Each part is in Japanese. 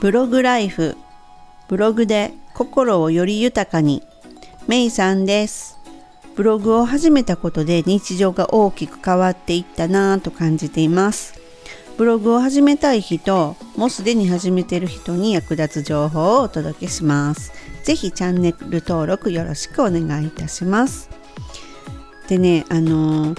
ブログライフブログで心をより豊かに。メイさんです。ブログを始めたことで日常が大きく変わっていったなぁと感じています。ブログを始めたい人もうすでに始めてる人に役立つ情報をお届けします。ぜひチャンネル登録よろしくお願いいたします。でねあの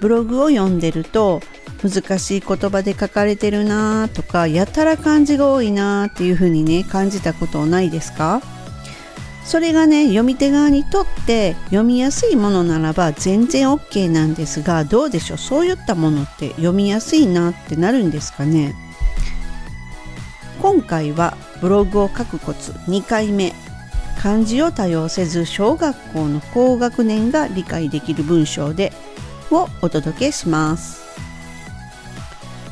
ブログを読んでると難しい言葉で書かれてるなとかやたら漢字が多いなっていう風にね感じたことないですか？それがね読み手側にとって読みやすいものならば全然 OK なんですがどうでしょう？そういったものって読みやすいなってなるんですかね？今回はブログを書くコツ2回目。漢字を多用せず小学校の高学年が理解できる文章でをお届けします。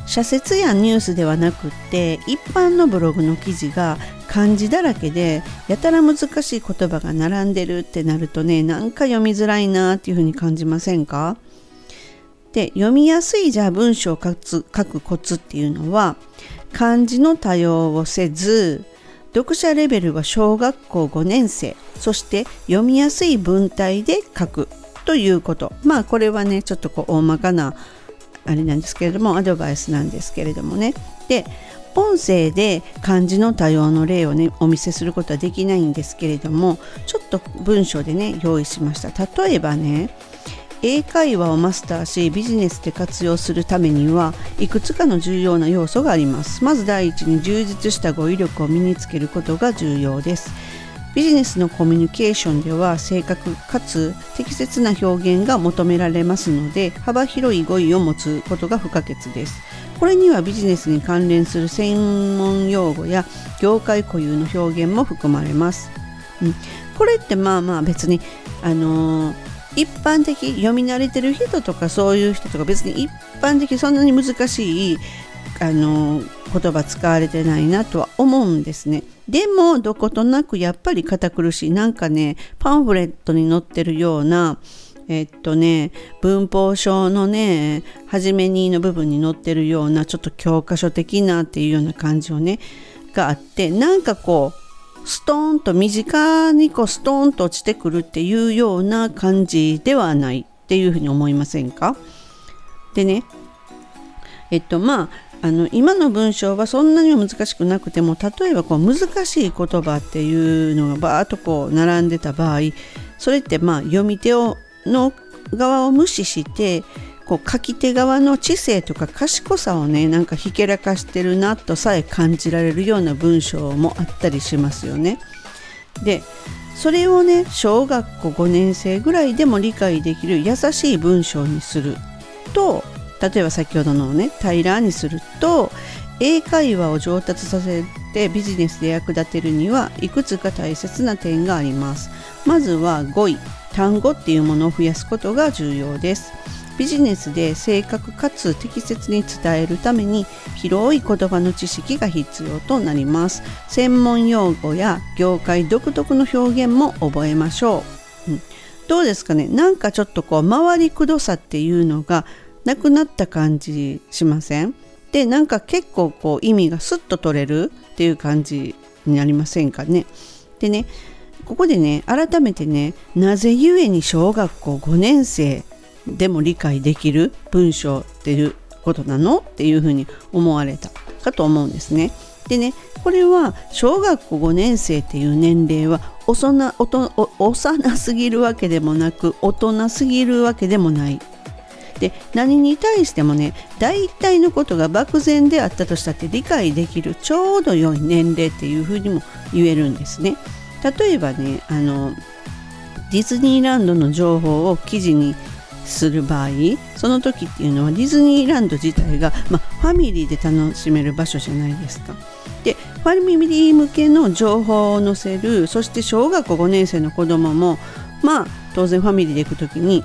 社説やニュースではなくって一般のブログの記事が漢字だらけでやたら難しい言葉が並んでるってなるとねなんか読みづらいなっていうふうに感じませんか？で読みやすいじゃあ文章を書くコツっていうのは漢字の多用をせず読者レベルは小学校5年生そして読みやすい文体で書くということ。まあこれはねちょっとこう大まかなあれなんですけれどもアドバイスなんですけれどもね。で音声で漢字の多様の例をねお見せすることはできないんですけれどもちょっと文章でね用意しました。例えばね英会話をマスターしビジネスで活用するためにはいくつかの重要な要素があります。まず第一に充実した語彙力を身につけることが重要です。ビジネスのコミュニケーションでは正確かつ適切な表現が求められますので幅広い語彙を持つことが不可欠です。これにはビジネスに関連する専門用語や業界固有の表現も含まれます。うん、これってまあまあ別にあのー、一般的読み慣れてる人とかそういう人とか別に一般的そんなに難しいあの言葉使われてないなとは思うんですね。でもどことなくやっぱり堅苦しいなんかねパンフレットに載ってるようなえっとね文法書のね初めにの部分に載ってるようなちょっと教科書的なっていうような感じをねがあってなんかこうストーンと身近にこうストーンと落ちてくるっていうような感じではないっていうふうに思いませんか？でねえっとまああの今の文章はそんなには難しくなくても例えばこう難しい言葉っていうのがバーッとこう並んでた場合それってまあ読み手をの側を無視してこう書き手側の知性とか賢さをねなんかひけらかしてるなとさえ感じられるような文章もあったりしますよね。でそれをね小学校5年生ぐらいでも理解できる優しい文章にすると例えば先ほどのね平らにすると英会話を上達させてビジネスで役立てるにはいくつか大切な点があります。まずは語彙。単語っていうものを増やすことが重要です。ビジネスで正確かつ適切に伝えるために広い言葉の知識が必要となります。専門用語や業界独特の表現も覚えましょう、うん、どうですかね？なんかちょっとこう回りくどさっていうのがなくなった感じしません？でなんか結構こう意味がスッと取れるっていう感じになりませんかね？でねここでね改めてねなぜゆえに小学校5年生でも理解できる文章っていうことなの？っていうふうに思われたかと思うんですね。でねこれは小学校5年生っていう年齢は幼幼すぎるわけでもなく大人すぎるわけでもないで何に対してもね大体のことが漠然であったとしたって理解できるちょうど良い年齢っていうふうにも言えるんですね。例えばねあのディズニーランドの情報を記事にする場合その時っていうのはディズニーランド自体が、まファミリーで楽しめる場所じゃないですか。でファミリー向けの情報を載せるそして小学校5年生の子供もまあ当然ファミリーで行く時に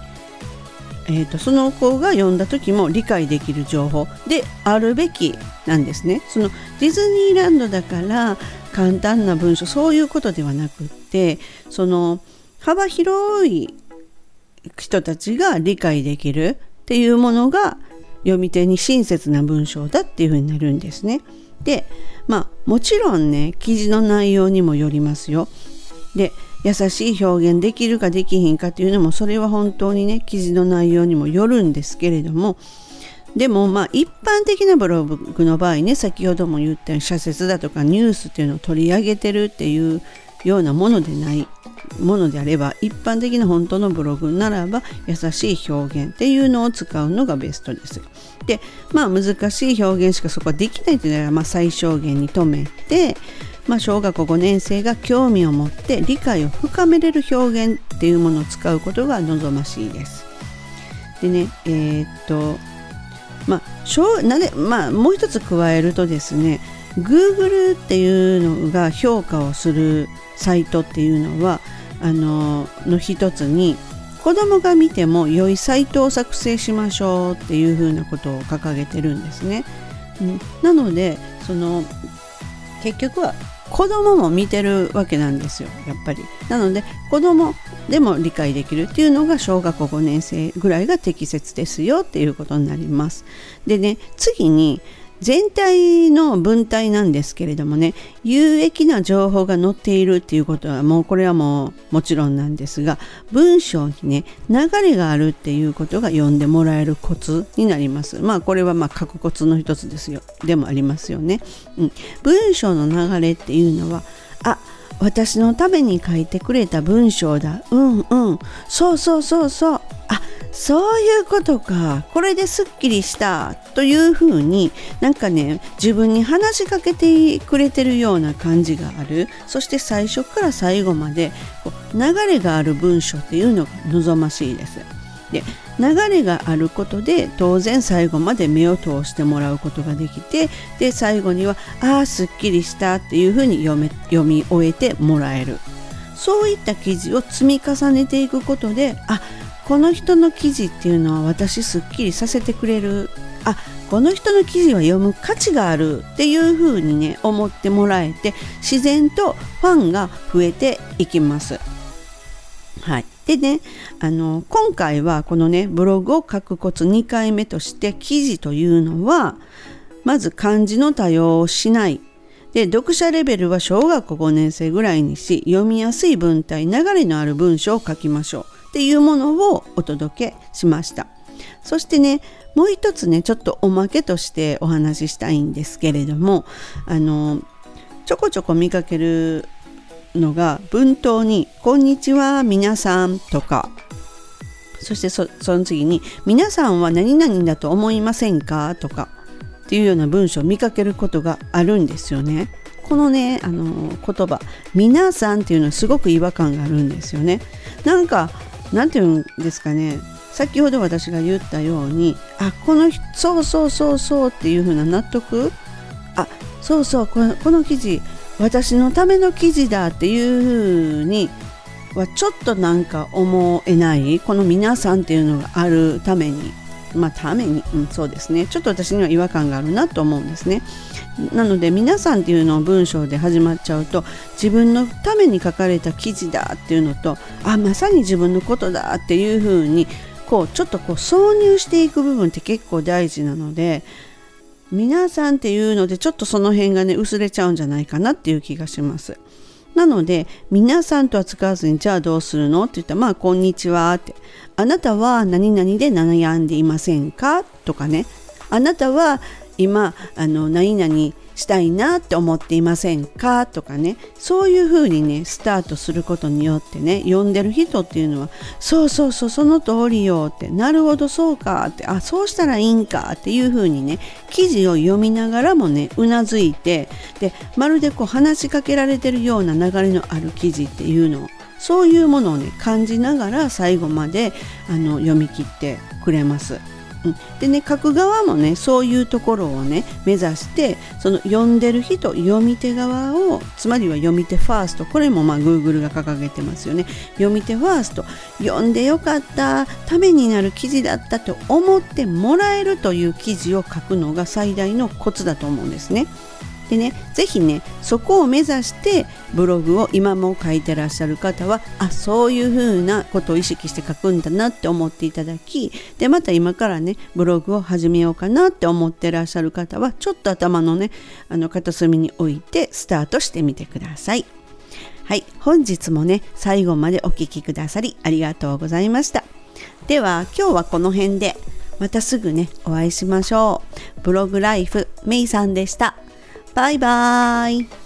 えーと、その子が読んだ時も理解できる情報であるべきなんですね。そのディズニーランドだから簡単な文章そういうことではなくってその幅広い人たちが理解できるっていうものが読み手に親切な文章だっていうふうになるんですね。でまあもちろんね記事の内容にもよりますよ。で優しい表現できるかできひんかっていうのもそれは本当にね記事の内容にもよるんですけれどもでもまあ一般的なブログの場合ね先ほども言ったように社説だとかニュースっていうのを取り上げてるっていうようなものでないものであれば一般的な本当のブログならば優しい表現っていうのを使うのがベストです。でまあ難しい表現しかそこはできないというのは、まあ、最小限に止めて、まあ、小学校5年生が興味を持って理解を深めれる表現っていうものを使うことが望ましいです。でねえー、っとまあなでまあ、もう一つ加えるとですね Google っていうのが評価をするサイトっていうのはあのの一つに子供が見ても良いサイトを作成しましょうっていうふうなことを掲げてるんですね。なのでその結局は子供も見てるわけなんですよやっぱり。なので子供でも理解できるっていうのが小学校5年生ぐらいが適切ですよっていうことになります。でね次に全体の文体なんですけれどもね有益な情報が載っているっていうことはもうこれはもうもちろんなんですが文章にね流れがあるっていうことが読んでもらえるコツになります。まあこれはまあ書くコツの一つですよ。でもありますよね、うん、文章の流れっていうのはあ私のために書いてくれた文章だ。うんうん。そうそうそうそう。あそういうことか。これですっきりした。というふうになんかね自分に話しかけてくれてるような感じがあるそして最初から最後までこう流れがある文章っていうのが望ましいです。で流れがあることで当然最後まで目を通してもらうことができてで最後には「ああすっきりした」っていうふうに読め読み終えてもらえるそういった記事を積み重ねていくことであこの人の記事っていうのは私すっきりさせてくれるあこの人の記事は読む価値があるっていうふうにね思ってもらえて自然とファンが増えていきます。はい、でねあの今回はこのねブログを書くコツ2回目として記事というのはまず漢字の多用をしない。で読者レベルは小学校5年生ぐらいにし読みやすい文体流れのある文章を書きましょう。っていうものをお届けしました。そしてねもう一つねちょっとおまけとしてお話ししたいんですけれどもあのちょこちょこ見かけるのが文頭に「こんにちは皆さん」とかそしてその次に「皆さんは何々だと思いませんか?」とかっていうような文章を見かけることがあるんですよね。このねあの言葉「皆さん」っていうのはすごく違和感があるんですよね。なんか何て言うんですかね先ほど私が言ったようにあこのそうそうそうそうっていう風な納得？あそうそうこのこの記事私のための記事だっていう風にはちょっとなんか思えないこの皆さんっていうのがあるために。まあために、うん、そうですね。ちょっと私には違和感があるなと思うんですね。なので皆さんっていうのを文章で始まっちゃうと自分のために書かれた記事だっていうのとあまさに自分のことだっていうふうにこうちょっとこう挿入していく部分って結構大事なので皆さんっていうのでちょっとその辺がね薄れちゃうんじゃないかなっていう気がします。なので皆さんとは使わずにじゃあどうするのって言ったらまあこんにちはってあなたは何々で悩んでいませんかとかねあなたは今あの何々したいなって思っていませんか？とかねそういうふうにねスタートすることによってね読んでる人っていうのはそうそうそうその通りよってなるほどそうかってあそうしたらいいんかっていうふうにね記事を読みながらもねうなずいてでまるでこう話しかけられてるような流れのある記事っていうのをそういうものをね感じながら最後まであの読み切ってくれます。うん、でね書く側もねそういうところをね目指してその読んでる人読み手側をつまりは読み手ファーストこれもまあ Google が掲げてますよね読み手ファースト読んでよかったためになる記事だったと思ってもらえるという記事を書くのが最大のコツだと思うんですね。でね是非ねそこを目指してブログを今も書いてらっしゃる方はあそういう風なことを意識して書くんだなって思っていただきでまた今からねブログを始めようかなって思ってらっしゃる方はちょっと頭のねあの片隅に置いてスタートしてみてください。はい、本日もね最後までお聴きくださりありがとうございました。では今日はこの辺でまたすぐねお会いしましょう。ブログライフメイさんでした。バイバーイ。